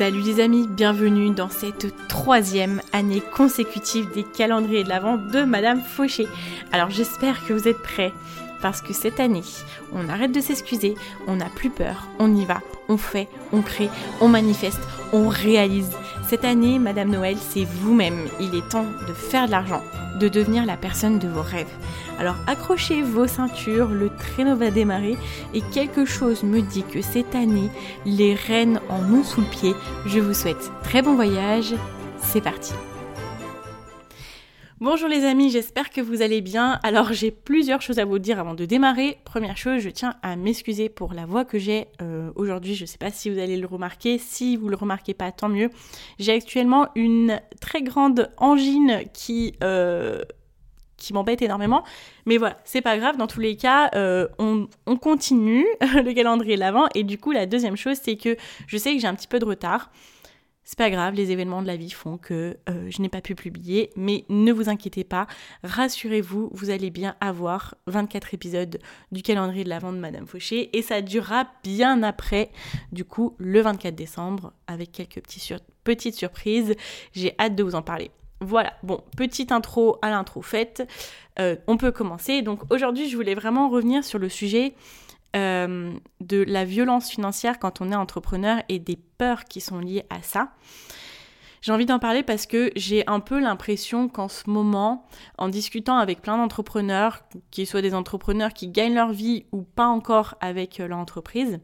Salut les amis, bienvenue dans cette troisième année consécutive des calendriers de l'Avent de Madame Fauché. Alors j'espère que vous êtes prêts parce que cette année, on arrête de s'excuser, on n'a plus peur, on y va, on fait, on crée, on manifeste, on réalise. Cette année, Madame Noël, c'est vous-même. Il est temps de faire de l'argent, de devenir la personne de vos rêves. Alors accrochez vos ceintures, le traîneau va démarrer et quelque chose me dit que cette année, les reines en ont sous le pied. Je vous souhaite très bon voyage. C'est parti. Bonjour les amis, j'espère que vous allez bien. Alors j'ai plusieurs choses à vous dire avant de démarrer. Première chose, je tiens à m'excuser pour la voix que j'ai euh, aujourd'hui. Je ne sais pas si vous allez le remarquer. Si vous le remarquez pas, tant mieux. J'ai actuellement une très grande angine qui euh, qui m'embête énormément. Mais voilà, c'est pas grave. Dans tous les cas, euh, on, on, continue le calendrier l'avant. Et du coup, la deuxième chose, c'est que je sais que j'ai un petit peu de retard. C'est pas grave, les événements de la vie font que euh, je n'ai pas pu publier, mais ne vous inquiétez pas, rassurez-vous, vous allez bien avoir 24 épisodes du calendrier de la vente de Madame Fauché et ça durera bien après, du coup, le 24 décembre, avec quelques petites surprises. J'ai hâte de vous en parler. Voilà, bon, petite intro à l'intro faite. Euh, on peut commencer. Donc aujourd'hui, je voulais vraiment revenir sur le sujet euh, de la violence financière quand on est entrepreneur et des peurs qui sont liées à ça. J'ai envie d'en parler parce que j'ai un peu l'impression qu'en ce moment, en discutant avec plein d'entrepreneurs, qu'ils soient des entrepreneurs qui gagnent leur vie ou pas encore avec leur entreprise,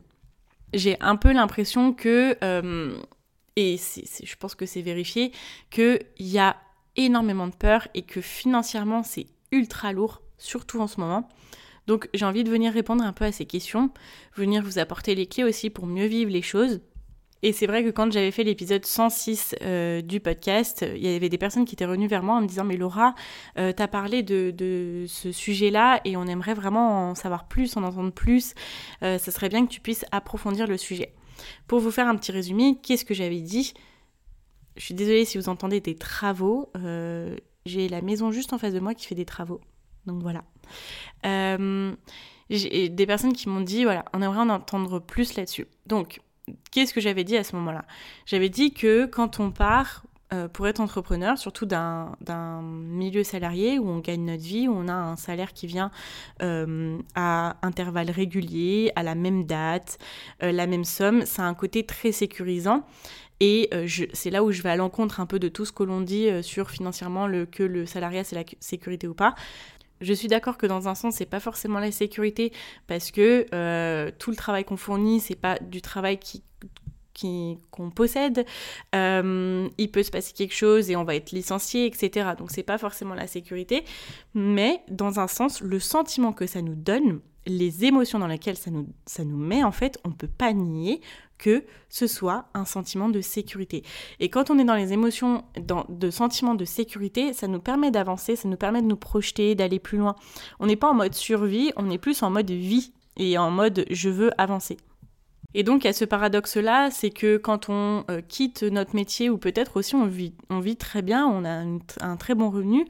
j'ai un peu l'impression que, euh, et je pense que c'est vérifié, qu'il y a énormément de peur et que financièrement c'est ultra lourd, surtout en ce moment. Donc j'ai envie de venir répondre un peu à ces questions, venir vous apporter les clés aussi pour mieux vivre les choses. Et c'est vrai que quand j'avais fait l'épisode 106 euh, du podcast, il y avait des personnes qui étaient revenues vers moi en me disant Mais Laura, euh, t'as parlé de, ce sujet-là et on aimerait vraiment en savoir plus, en entendre plus. Euh, ça serait bien que tu puisses approfondir le sujet. Pour vous faire un petit résumé, qu'est-ce que j'avais dit? Je suis désolée si vous entendez des travaux. J'ai la maison juste en face de moi qui fait des travaux. Donc voilà. Euh, j'ai des personnes qui m'ont dit, voilà, on aimerait en entendre plus là-dessus. Donc, qu'est-ce que j'avais dit à ce moment-là? J'avais dit que quand on part euh, pour être entrepreneur, surtout d'un milieu salarié où on gagne notre vie, où on a un salaire qui vient euh, à intervalles réguliers, à la même date, la même somme, ça a un côté très sécurisant. Et c'est là où je vais à l'encontre un peu de tout ce que l'on dit sur financièrement que le salariat c'est la sécurité ou pas. Je suis d'accord que dans un sens, c'est pas forcément la sécurité parce que euh, tout le travail qu'on fournit, c'est pas du travail qui qu'on possède, euh, il peut se passer quelque chose et on va être licencié, etc. Donc c'est pas forcément la sécurité, mais dans un sens, le sentiment que ça nous donne, les émotions dans lesquelles ça nous, ça nous met, en fait, on peut pas nier que ce soit un sentiment de sécurité. Et quand on est dans les émotions dans, de sentiment de sécurité, ça nous permet d'avancer, ça nous permet de nous projeter, d'aller plus loin. On n'est pas en mode survie, on est plus en mode vie et en mode je veux avancer. Et donc, il y a ce paradoxe-là, c'est que quand on euh, quitte notre métier, ou peut-être aussi on vit, très bien, on a un très bon revenu,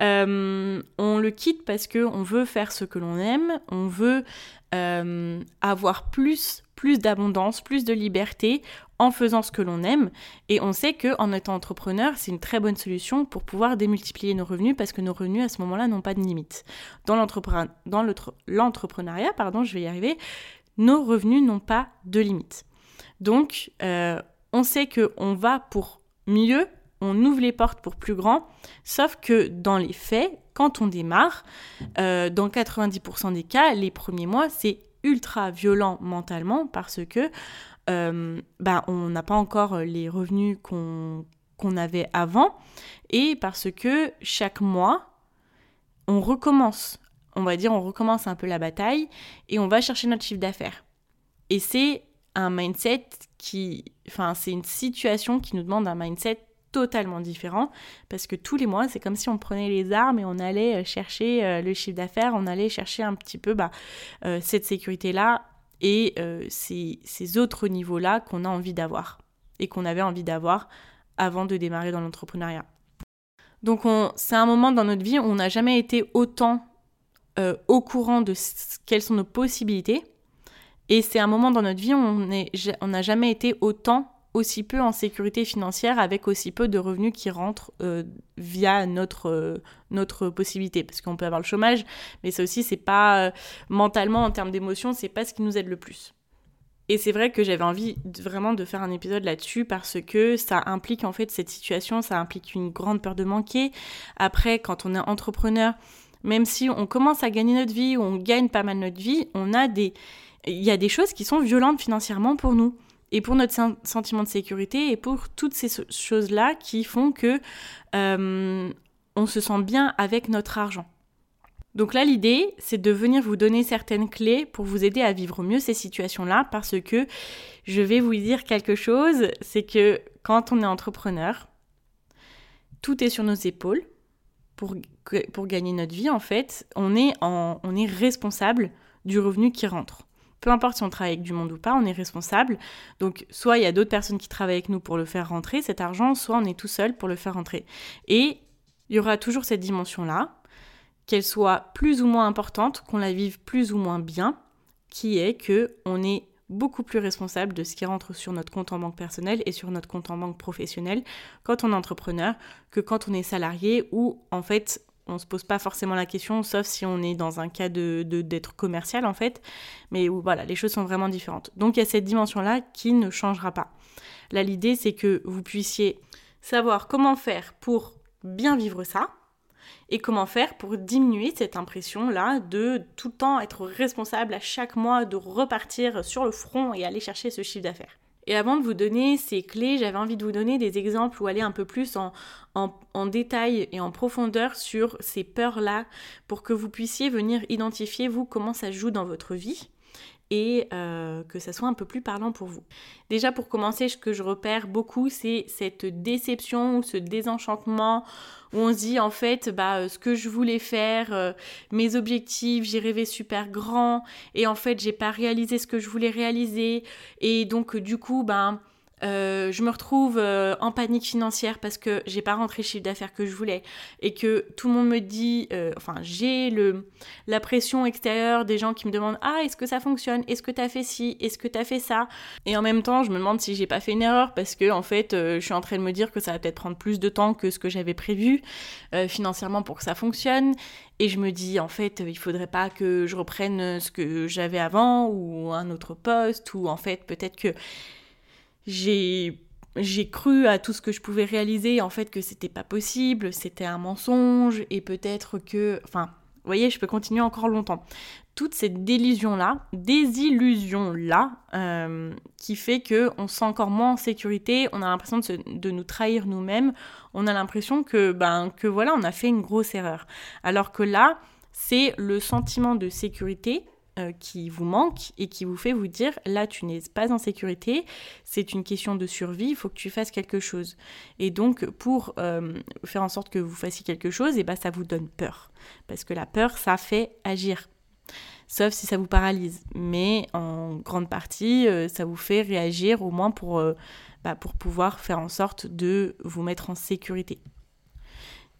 euh, on le quitte parce qu'on veut faire ce que l'on aime, on veut euh, avoir plus plus d'abondance, plus de liberté en faisant ce que l'on aime. Et on sait qu'en étant entrepreneur, c'est une très bonne solution pour pouvoir démultiplier nos revenus parce que nos revenus à ce moment-là n'ont pas de limite. Dans l'entrepreneuriat, pardon, je vais y arriver, nos revenus n'ont pas de limite. Donc, euh, on sait qu'on va pour mieux, on ouvre les portes pour plus grand, sauf que dans les faits, quand on démarre, euh, dans 90% des cas, les premiers mois, c'est ultra violent mentalement parce que euh, bah, on n'a pas encore les revenus qu'on avait avant et parce que chaque mois, on recommence. On va dire, on recommence un peu la bataille et on va chercher notre chiffre d'affaires. Et c'est un mindset qui, enfin, c'est une situation qui nous demande un mindset totalement différent parce que tous les mois c'est comme si on prenait les armes et on allait euh, chercher euh, le chiffre d'affaires, on allait chercher un petit peu bah, euh, cette sécurité là et ces, ces, autres niveaux là qu'on a envie d'avoir et qu'on avait envie d'avoir avant de démarrer dans l'entrepreneuriat. Donc c'est un moment dans notre vie où on n'a jamais été autant au courant de quelles sont nos possibilités et c'est un moment dans notre vie où on n'a jamais été autant, aussi peu en sécurité financière avec aussi peu de revenus qui rentrent euh, via notre, euh, notre possibilité. Parce qu'on peut avoir le chômage, mais ça aussi, c'est pas euh, mentalement, en termes d'émotion, c'est pas ce qui nous aide le plus. Et c'est vrai que j'avais envie vraiment de faire un épisode là-dessus parce que ça implique en fait cette situation, ça implique une grande peur de manquer. Après, quand on est entrepreneur, même si on commence à gagner notre vie ou on gagne pas mal notre vie, on a des il y a des choses qui sont violentes financièrement pour nous et pour notre sentiment de sécurité et pour toutes ces choses-là qui font que euh, on se sent bien avec notre argent. Donc là, l'idée, c'est de venir vous donner certaines clés pour vous aider à vivre mieux ces situations-là parce que je vais vous dire quelque chose, c'est que quand on est entrepreneur, tout est sur nos épaules. Pour, pour gagner notre vie, en fait, on est, on est responsable du revenu qui rentre peu importe si on travaille avec du monde ou pas, on est responsable. Donc, soit il y a d'autres personnes qui travaillent avec nous pour le faire rentrer, cet argent, soit on est tout seul pour le faire rentrer. Et il y aura toujours cette dimension-là, qu'elle soit plus ou moins importante, qu'on la vive plus ou moins bien, qui est que on est beaucoup plus responsable de ce qui rentre sur notre compte en banque personnel et sur notre compte en banque professionnel quand on est entrepreneur que quand on est salarié ou en fait on se pose pas forcément la question, sauf si on est dans un cas de d'être commercial en fait. Mais voilà, les choses sont vraiment différentes. Donc il y a cette dimension-là qui ne changera pas. Là, l'idée, c'est que vous puissiez savoir comment faire pour bien vivre ça et comment faire pour diminuer cette impression-là de tout le temps être responsable à chaque mois, de repartir sur le front et aller chercher ce chiffre d'affaires. Et avant de vous donner ces clés, j'avais envie de vous donner des exemples ou aller un peu plus en, détail et en profondeur sur ces peurs-là pour que vous puissiez venir identifier, vous, comment ça joue dans votre vie et euh, que ça soit un peu plus parlant pour vous. Déjà pour commencer, ce que je repère beaucoup, c'est cette déception ou ce désenchantement où on se dit en fait bah euh, ce que je voulais faire, euh, mes objectifs, j'ai rêvé super grand et en fait j'ai pas réalisé ce que je voulais réaliser et donc du coup ben euh, je me retrouve euh, en panique financière parce que j'ai pas rentré le chiffre d'affaires que je voulais et que tout le monde me dit, euh, enfin j'ai le la pression extérieure des gens qui me demandent ah est-ce que ça fonctionne, est-ce que t'as fait ci, est-ce que t'as fait ça? Et en même temps je me demande si j'ai pas fait une erreur parce que en fait je suis en train de me dire que ça va peut-être prendre plus de temps que ce que j'avais prévu financièrement pour que ça fonctionne. Et je me dis, en fait, il faudrait pas que je reprenne ce que j'avais avant ou un autre poste, ou en fait, peut-être que j'ai j'ai cru à tout ce que je pouvais réaliser, en fait, que c'était pas possible, c'était un mensonge, et peut-être que. Enfin, vous voyez, je peux continuer encore longtemps. Toute cette délusion-là, désillusion-là, euh, qui fait qu'on se sent encore moins en sécurité, on a l'impression de, de, nous trahir nous-mêmes, on a l'impression que, ben, que voilà, on a fait une grosse erreur. Alors que là, c'est le sentiment de sécurité euh, qui vous manque et qui vous fait vous dire là tu n'es pas en sécurité, c'est une question de survie, il faut que tu fasses quelque chose. Et donc pour euh, faire en sorte que vous fassiez quelque chose, et eh ben, ça vous donne peur. Parce que la peur, ça fait agir. Sauf si ça vous paralyse. Mais en grande partie, euh, ça vous fait réagir au moins bah, pour pouvoir faire en sorte de vous mettre en sécurité.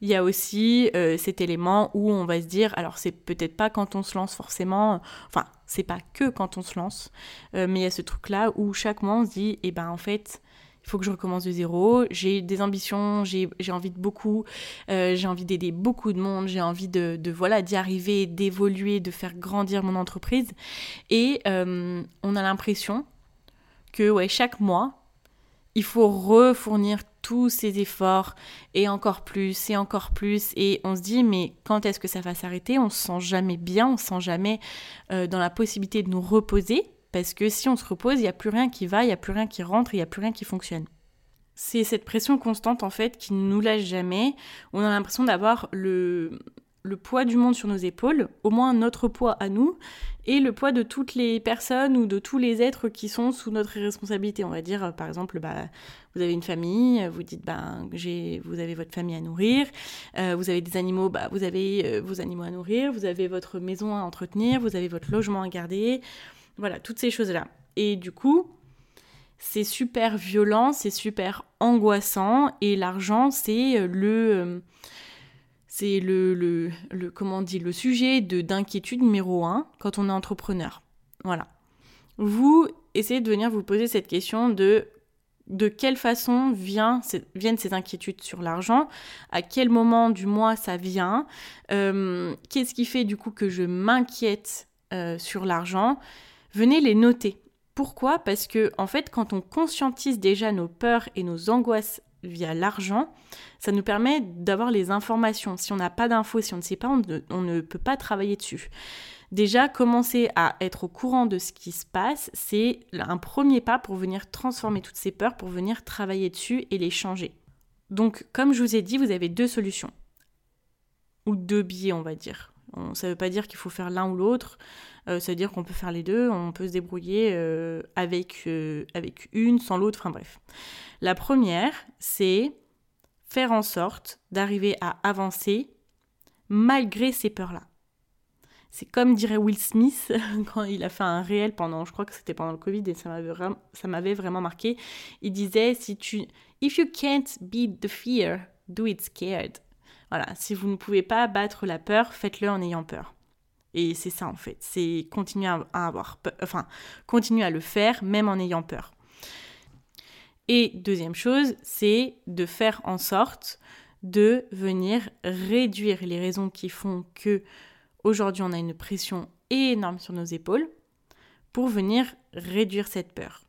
Il y a aussi euh, cet élément où on va se dire, alors c'est peut-être pas quand on se lance forcément, enfin c'est pas que quand on se lance, euh, mais il y a ce truc-là où chaque mois on se dit, eh ben en fait, il faut que je recommence de zéro, j'ai des ambitions, j'ai envie de beaucoup, euh, j'ai envie d'aider beaucoup de monde, j'ai envie de, de voilà d'y arriver, d'évoluer, de faire grandir mon entreprise, et on a l'impression que ouais chaque mois il faut refournir tous ces efforts et encore plus et encore plus et on se dit mais quand est-ce que ça va s'arrêter? On se sent jamais bien, on se sent jamais euh, dans la possibilité de nous reposer parce que si on se repose, il n'y a plus rien qui va, il n'y a plus rien qui rentre, il n'y a plus rien qui fonctionne. C'est cette pression constante en fait qui ne nous lâche jamais. On a l'impression d'avoir le le poids du monde sur nos épaules, au moins notre poids à nous, et le poids de toutes les personnes ou de tous les êtres qui sont sous notre responsabilité. On va dire, euh, par exemple, bah, vous avez une famille, vous dites, ben, j'ai, vous avez votre famille à nourrir, euh, vous avez des animaux, bah, vous avez euh, vos animaux à nourrir, vous avez votre maison à entretenir, vous avez votre logement à garder, voilà, toutes ces choses-là. Et du coup, c'est super violent, c'est super angoissant, et l'argent, c'est le c'est le, le, le, comment dit, le sujet de, d'inquiétude numéro un quand on est entrepreneur. Voilà. Vous essayez de venir vous poser cette question de de quelle façon vient, viennent ces inquiétudes sur l'argent, à quel moment du mois ça vient, euh, qu'est-ce qui fait du coup que je m'inquiète euh, sur l'argent? Venez les noter. Pourquoi? Parce que en fait, quand on conscientise déjà nos peurs et nos angoisses via l'argent, ça nous permet d'avoir les informations. Si on n'a pas d'infos, si on ne sait pas, on ne, peut pas travailler dessus. Déjà, commencer à être au courant de ce qui se passe, c'est un premier pas pour venir transformer toutes ces peurs, pour venir travailler dessus et les changer. Donc, comme je vous ai dit, vous avez deux solutions. Ou deux biais, on va dire. Ça ne veut pas dire qu'il faut faire l'un ou l'autre. Euh, ça veut dire qu'on peut faire les deux, on peut se débrouiller euh, avec, euh, avec une, sans l'autre, enfin bref. La première, c'est faire en sorte d'arriver à avancer malgré ces peurs-là. C'est comme dirait Will Smith quand il a fait un réel pendant, je crois que c'était pendant le Covid et ça m'avait vraiment marqué. Il disait si tu, if you can't beat the fear, do it scared. Voilà, si vous ne pouvez pas battre la peur, faites-le en ayant peur. Et c'est ça en fait, c'est continuer à, avoir peur, enfin, continuer à le faire même en ayant peur. Et deuxième chose, c'est de faire en sorte de venir réduire les raisons qui font que aujourd'hui on a une pression énorme sur nos épaules pour venir réduire cette peur.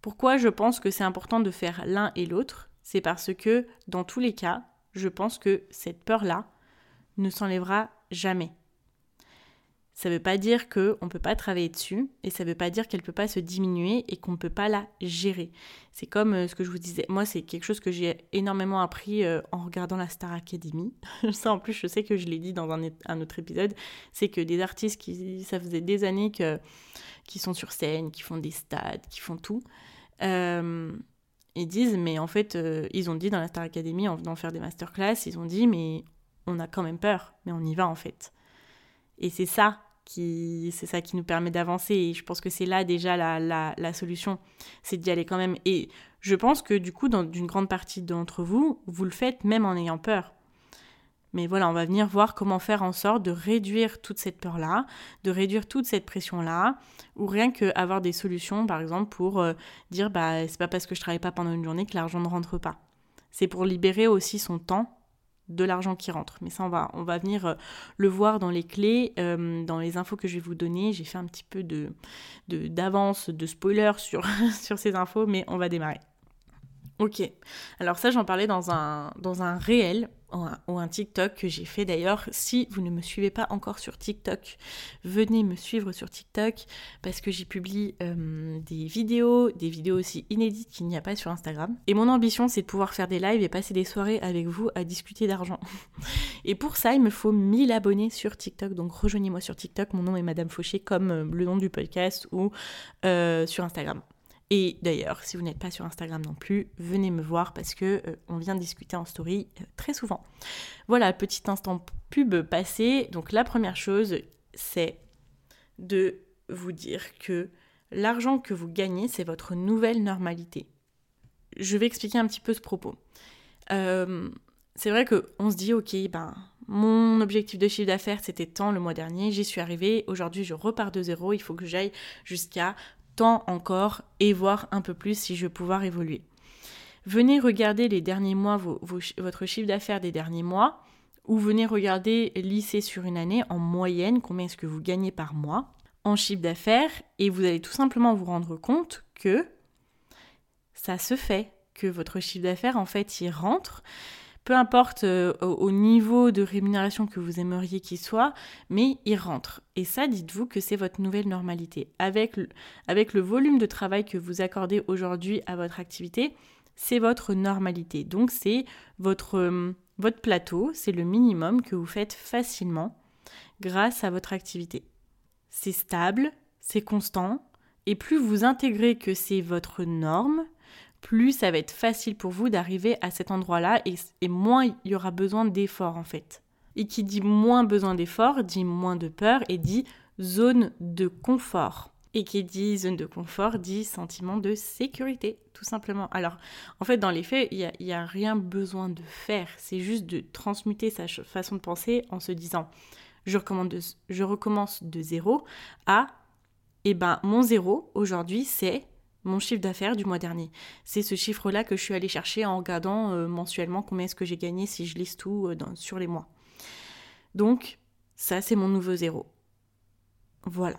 Pourquoi je pense que c'est important de faire l'un et l'autre? C'est parce que dans tous les cas, je pense que cette peur-là ne s'enlèvera jamais. Ça ne veut pas dire qu'on ne peut pas travailler dessus et ça ne veut pas dire qu'elle ne peut pas se diminuer et qu'on ne peut pas la gérer. C'est comme euh, ce que je vous disais, moi c'est quelque chose que j'ai énormément appris euh, en regardant la Star Academy. ça en plus je sais que je l'ai dit dans un, autre épisode, c'est que des artistes qui, ça faisait des années que, qui sont sur scène, qui font des stades, qui font tout, euh, ils disent mais en fait ils ont dit dans la Star Academy en venant faire des masterclass, ils ont dit mais on a quand même peur, mais on y va en fait. Et c'est ça c'est ça qui nous permet d'avancer. Et je pense que c'est là déjà la solution c'est d'y aller quand même. Et je pense que du coup dans d'une grande partie d'entre vous vous le faites même en ayant peur. Mais voilà on va venir voir comment faire en sorte de réduire toute cette peur là de réduire toute cette pression là ou rien que avoir des solutions par exemple pour euh, dire bah c'est pas parce que je travaille pas pendant une journée que l'argent ne rentre pas. C'est pour libérer aussi son temps de l'argent qui rentre. Mais ça, on va, on va venir euh, le voir dans les clés, euh, dans les infos que je vais vous donner. J'ai fait un petit peu de, d'avance, de, spoiler sur, sur ces infos, mais on va démarrer. Ok, alors ça j'en parlais dans un, dans un réel ou un TikTok que j'ai fait d'ailleurs. Si vous ne me suivez pas encore sur TikTok, venez me suivre sur TikTok parce que j'y publie euh, des vidéos, des vidéos aussi inédites qu'il n'y a pas sur Instagram. Et mon ambition c'est de pouvoir faire des lives et passer des soirées avec vous à discuter d'argent. et pour ça il me faut 1000 abonnés sur TikTok, donc rejoignez-moi sur TikTok, mon nom est Madame Fauché comme euh, le nom du podcast ou euh, sur Instagram. Et d'ailleurs, si vous n'êtes pas sur Instagram non plus, venez me voir parce que euh, on vient discuter en story euh, très souvent. Voilà, petit instant pub passé. Donc la première chose, c'est de vous dire que l'argent que vous gagnez, c'est votre nouvelle normalité. Je vais expliquer un petit peu ce propos. Euh, c'est vrai qu'on se dit, ok, ben, mon objectif de chiffre d'affaires, c'était tant le mois dernier, j'y suis arrivée, aujourd'hui je repars de zéro, il faut que j'aille jusqu'à temps encore et voir un peu plus si je vais pouvoir évoluer. Venez regarder les derniers mois, votre chiffre d'affaires des derniers mois, ou venez regarder lycée sur une année en moyenne, combien est-ce que vous gagnez par mois en chiffre d'affaires, et vous allez tout simplement vous rendre compte que ça se fait, que votre chiffre d'affaires en fait il rentre peu importe euh, au, niveau de rémunération que vous aimeriez qu'il soit, mais il rentre. Et ça, dites-vous que c'est votre nouvelle normalité. Avec le, volume de travail que vous accordez aujourd'hui à votre activité, c'est votre normalité. Donc c'est votre, euh, Votre plateau, c'est le minimum que vous faites facilement grâce à votre activité. C'est stable, c'est constant, et plus vous intégrez que c'est votre norme, plus ça va être facile pour vous d'arriver à cet endroit-là et, moins il y aura besoin d'efforts en fait. Et qui dit moins besoin d'efforts dit moins de peur et dit zone de confort. Et qui dit zone de confort dit sentiment de sécurité, tout simplement. Alors, en fait, dans les faits, il n'y a, rien besoin de faire. C'est juste de transmuter sa façon de penser en se disant je, je recommence de zéro à, eh ben, mon zéro aujourd'hui, c'est mon chiffre d'affaires du mois dernier. C'est ce chiffre-là que je suis allée chercher en regardant euh, mensuellement combien est-ce que j'ai gagné si je liste tout euh, sur les mois. Donc, ça, c'est mon nouveau zéro. Voilà.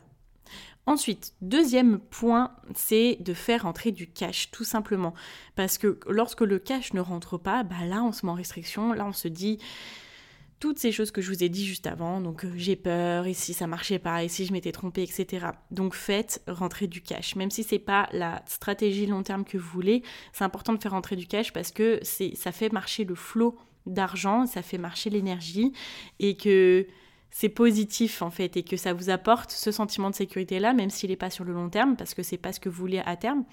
Ensuite, deuxième point, c'est de faire entrer du cash, tout simplement. Parce que lorsque le cash ne rentre pas, bah là, on se met en restriction, là, on se dit, toutes ces choses que je vous ai dit juste avant. Donc euh, j'ai peur, et si ça marchait pas, et si je m'étais trompée, etc. Donc faites rentrer du cash. Même si c'est pas la stratégie long terme que vous voulez, c'est important de faire rentrer du cash parce que ça fait marcher le flot d'argent, ça fait marcher l'énergie et que c'est positif en fait et que ça vous apporte ce sentiment de sécurité là, même s'il n'est pas sur le long terme parce que c'est pas ce que vous voulez à terme,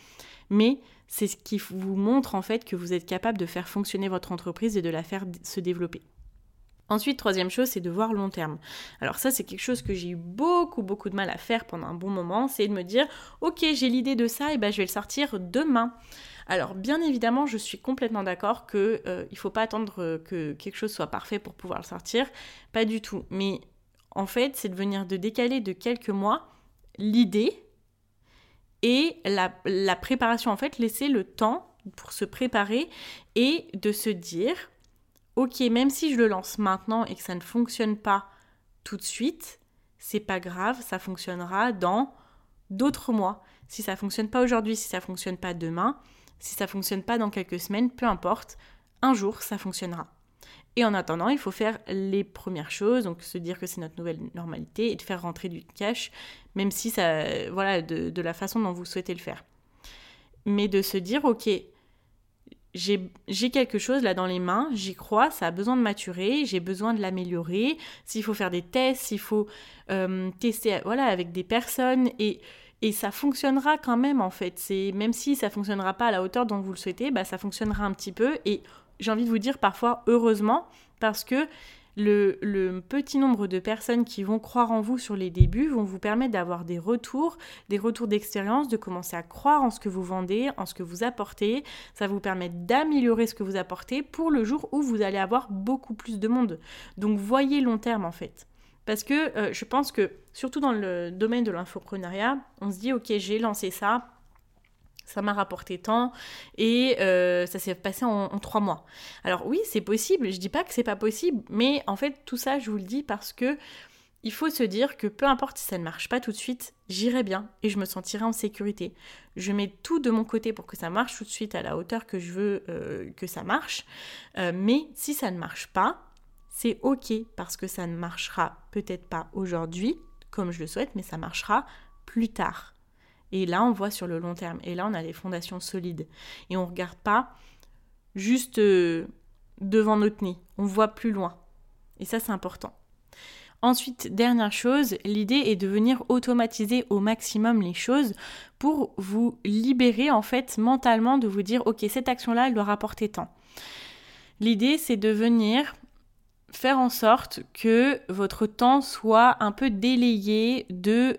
mais c'est ce qui vous montre en fait que vous êtes capable de faire fonctionner votre entreprise et de la faire se développer. Ensuite, troisième chose, c'est de voir long terme. Alors ça, c'est quelque chose que j'ai eu beaucoup, beaucoup de mal à faire pendant un bon moment, c'est de me dire, ok, j'ai l'idée de ça, et ben je vais le sortir demain. Alors bien évidemment, je suis complètement d'accord que euh, il faut pas attendre que quelque chose soit parfait pour pouvoir le sortir, pas du tout. Mais en fait, c'est de venir de décaler de quelques mois l'idée et la préparation. En fait, laisser le temps pour se préparer et de se dire ok, même si je le lance maintenant et que ça ne fonctionne pas tout de suite, c'est pas grave, ça fonctionnera dans d'autres mois. Si ça fonctionne pas aujourd'hui, si ça fonctionne pas demain, si ça fonctionne pas dans quelques semaines, peu importe, un jour ça fonctionnera. Et en attendant, il faut faire les premières choses, donc se dire que c'est notre nouvelle normalité et de faire rentrer du cash, même si ça, voilà, de, de la façon dont vous souhaitez le faire. Mais de se dire, ok, j'ai quelque chose là dans les mains, j'y crois, ça a besoin de maturer, j'ai besoin de l'améliorer. S'il faut faire des tests, s'il faut euh, tester voilà, avec des personnes et, et ça fonctionnera quand même en fait. Même si ça fonctionnera pas à la hauteur dont vous le souhaitez, bah, ça fonctionnera un petit peu et j'ai envie de vous dire parfois heureusement parce que le, petit nombre de personnes qui vont croire en vous sur les débuts vont vous permettre d'avoir des retours, des retours d'expérience, de commencer à croire en ce que vous vendez, en ce que vous apportez. Ça vous permet d'améliorer ce que vous apportez pour le jour où vous allez avoir beaucoup plus de monde. Donc voyez long terme en fait. Parce que euh, je pense que, surtout dans le domaine de l'infoprenariat, on se dit, ok, j'ai lancé ça, ça m'a rapporté tant et euh, ça s'est passé en, trois mois. Alors oui, c'est possible, je dis pas que c'est pas possible, mais en fait tout ça je vous le dis parce que il faut se dire que peu importe si ça ne marche pas tout de suite, j'irai bien et je me sentirai en sécurité. Je mets tout de mon côté pour que ça marche tout de suite à la hauteur que je veux euh, que ça marche. Euh, mais si ça ne marche pas, c'est ok parce que ça ne marchera peut-être pas aujourd'hui comme je le souhaite, mais ça marchera plus tard. Et là, on voit sur le long terme. Et là, on a les fondations solides. Et on ne regarde pas juste euh, devant notre nez. On voit plus loin. Et ça, c'est important. Ensuite, dernière chose, l'idée est de venir automatiser au maximum les choses pour vous libérer en fait mentalement de vous dire ok cette action-là elle doit rapporter tant. L'idée c'est de venir faire en sorte que votre temps soit un peu délayé de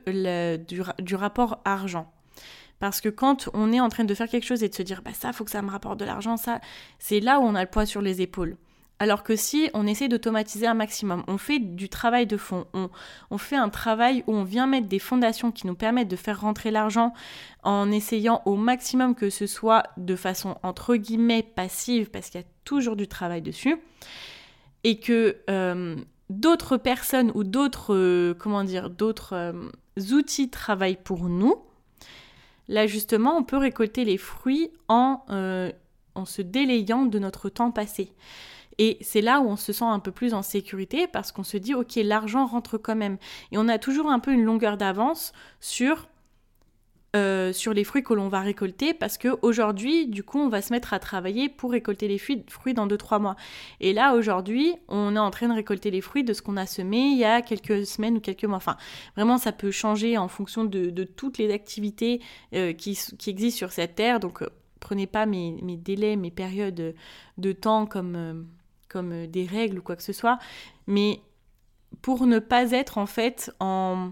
du, rapport argent. Parce que quand on est en train de faire quelque chose et de se dire bah ça faut que ça me rapporte de l'argent, ça c'est là où on a le poids sur les épaules. Alors que si on essaie d'automatiser un maximum, on fait du travail de fond, on, on, fait un travail où on vient mettre des fondations qui nous permettent de faire rentrer l'argent en essayant au maximum que ce soit de façon entre guillemets passive, parce qu'il y a toujours du travail dessus, et que euh, d'autres personnes ou d'autres euh, comment dire d'autres euh, outils travaillent pour nous, là justement on peut récolter les fruits en, en se délayant de notre temps passé. Et c'est là où on se sent un peu plus en sécurité parce qu'on se dit ok l'argent rentre quand même. Et on a toujours un peu une longueur d'avance sur euh, sur les fruits que l'on va récolter parce qu'aujourd'hui, du coup, on va se mettre à travailler pour récolter les fruits, dans 2-3 mois. Et là, aujourd'hui, on est en train de récolter les fruits de ce qu'on a semé il y a quelques semaines ou quelques mois. Enfin, vraiment, ça peut changer en fonction de, toutes les activités euh, qui, existent sur cette terre. Donc, euh, prenez pas mes, délais, mes périodes de temps comme des règles ou quoi que ce soit. Mais pour ne pas être en fait en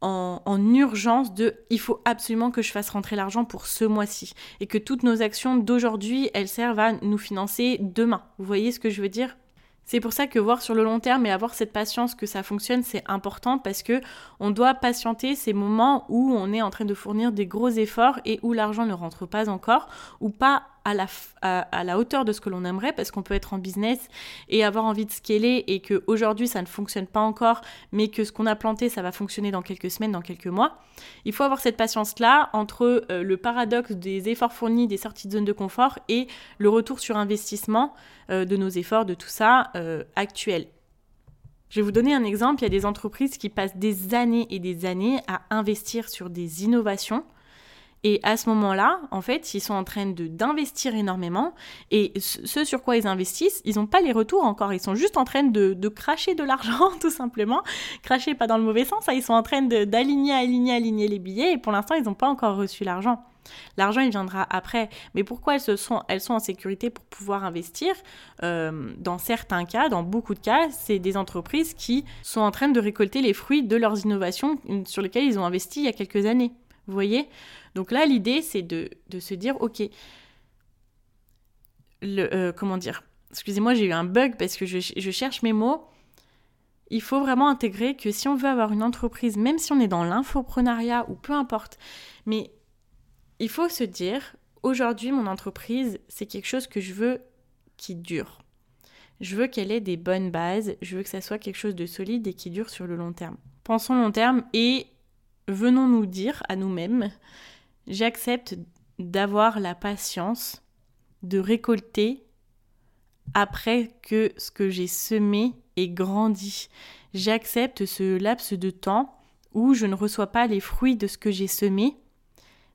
en, urgence de il faut absolument que je fasse rentrer l'argent pour ce mois-ci et que toutes nos actions d'aujourd'hui elles servent à nous financer demain. Vous voyez ce que je veux dire? C'est pour ça que voir sur le long terme et avoir cette patience que ça fonctionne, c'est important parce que on doit patienter ces moments où on est en train de fournir des gros efforts et où l'argent ne rentre pas encore ou pas à la, hauteur de ce que l'on aimerait parce qu'on peut être en business et avoir envie de scaler et que aujourd'hui ça ne fonctionne pas encore mais que ce qu'on a planté ça va fonctionner dans quelques semaines, dans quelques mois. Il faut avoir cette patience là entre euh, le paradoxe des efforts fournis, des sorties de zone de confort et le retour sur investissement euh, de nos efforts, de tout ça euh, actuel. Je vais vous donner un exemple, il y a des entreprises qui passent des années et des années à investir sur des innovations et à ce moment-là, en fait, ils sont en train d'investir énormément. Et ce sur quoi ils investissent, ils n'ont pas les retours encore. Ils sont juste en train de, de cracher de l'argent, tout simplement. Cracher pas dans le mauvais sens. Hein. Ils sont en train d'aligner, aligner, aligner les billets. Et pour l'instant, ils n'ont pas encore reçu l'argent. L'argent, il viendra après. Mais pourquoi elles, sont, elles sont en sécurité pour pouvoir investir? Euh, Dans certains cas, dans beaucoup de cas, c'est des entreprises qui sont en train de récolter les fruits de leurs innovations sur lesquelles ils ont investi il y a quelques années. Vous voyez? Donc là, l'idée, c'est de, se dire, ok, le, euh, comment dire? Excusez-moi, j'ai eu un bug parce que je, cherche mes mots. Il faut vraiment intégrer que si on veut avoir une entreprise, même si on est dans l'infoprenariat ou peu importe, mais il faut se dire, aujourd'hui, mon entreprise, c'est quelque chose que je veux qui dure. Je veux qu'elle ait des bonnes bases, je veux que ça soit quelque chose de solide et qui dure sur le long terme. Pensons long terme et venons nous dire à nous-mêmes, j'accepte d'avoir la patience de récolter après que ce que j'ai semé ait grandi. J'accepte ce laps de temps où je ne reçois pas les fruits de ce que j'ai semé,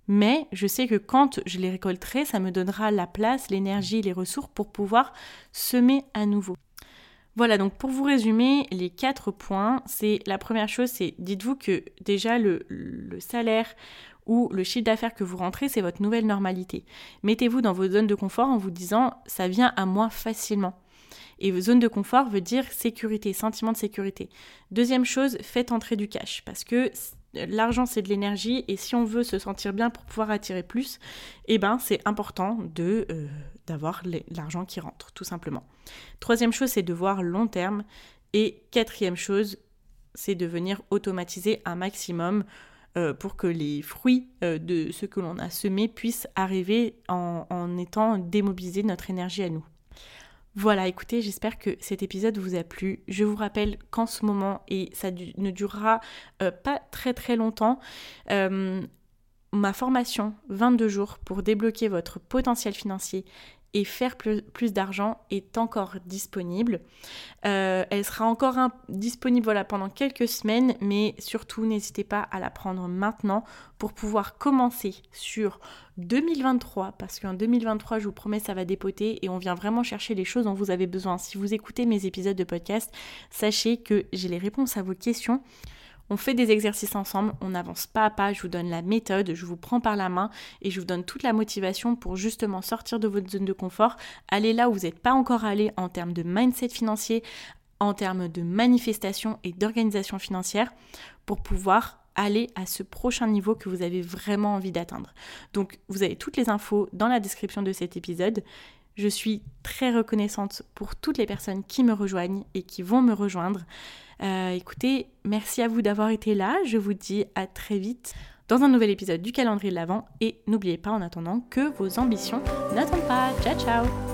mais je sais que quand je les récolterai, ça me donnera la place, l'énergie, les ressources pour pouvoir semer à nouveau. Voilà, donc pour vous résumer, les quatre points, c'est la première chose, c'est dites-vous que déjà le, salaire ou le chiffre d'affaires que vous rentrez, c'est votre nouvelle normalité. Mettez-vous dans vos zones de confort en vous disant ça vient à moi facilement. Et zone de confort veut dire sécurité, sentiment de sécurité. Deuxième chose, faites entrer du cash parce que l'argent c'est de l'énergie et si on veut se sentir bien pour pouvoir attirer plus, eh ben c'est important de euh, d'avoir l'argent qui rentre tout simplement. Troisième chose c'est de voir long terme et quatrième chose c'est de venir automatiser un maximum euh, pour que les fruits euh, de ce que l'on a semé puissent arriver en, étant démobilisés notre énergie à nous. Voilà, écoutez, j'espère que cet épisode vous a plu. Je vous rappelle qu'en ce moment, et ça ne durera euh, pas très très longtemps, ma formation 22 jours pour débloquer votre potentiel financier et faire plus, d'argent est encore disponible. Euh, elle sera encore disponible pendant quelques semaines, mais surtout n'hésitez pas à la prendre maintenant pour pouvoir commencer sur 2023, parce qu'en 2023, je vous promets, ça va dépoter et on vient vraiment chercher les choses dont vous avez besoin. Si vous écoutez mes épisodes de podcast, sachez que j'ai les réponses à vos questions. On fait des exercices ensemble, on avance pas à pas, je vous donne la méthode, je vous prends par la main et je vous donne toute la motivation pour justement sortir de votre zone de confort, aller là où vous n'êtes pas encore allé en termes de mindset financier, en termes de manifestation et d'organisation financière pour pouvoir aller à ce prochain niveau que vous avez vraiment envie d'atteindre. Donc vous avez toutes les infos dans la description de cet épisode. Je suis très reconnaissante pour toutes les personnes qui me rejoignent et qui vont me rejoindre. Euh, écoutez, merci à vous d'avoir été là. Je vous dis à très vite dans un nouvel épisode du calendrier de l'Avent. Et n'oubliez pas en attendant que vos ambitions n'attendent pas. Ciao ciao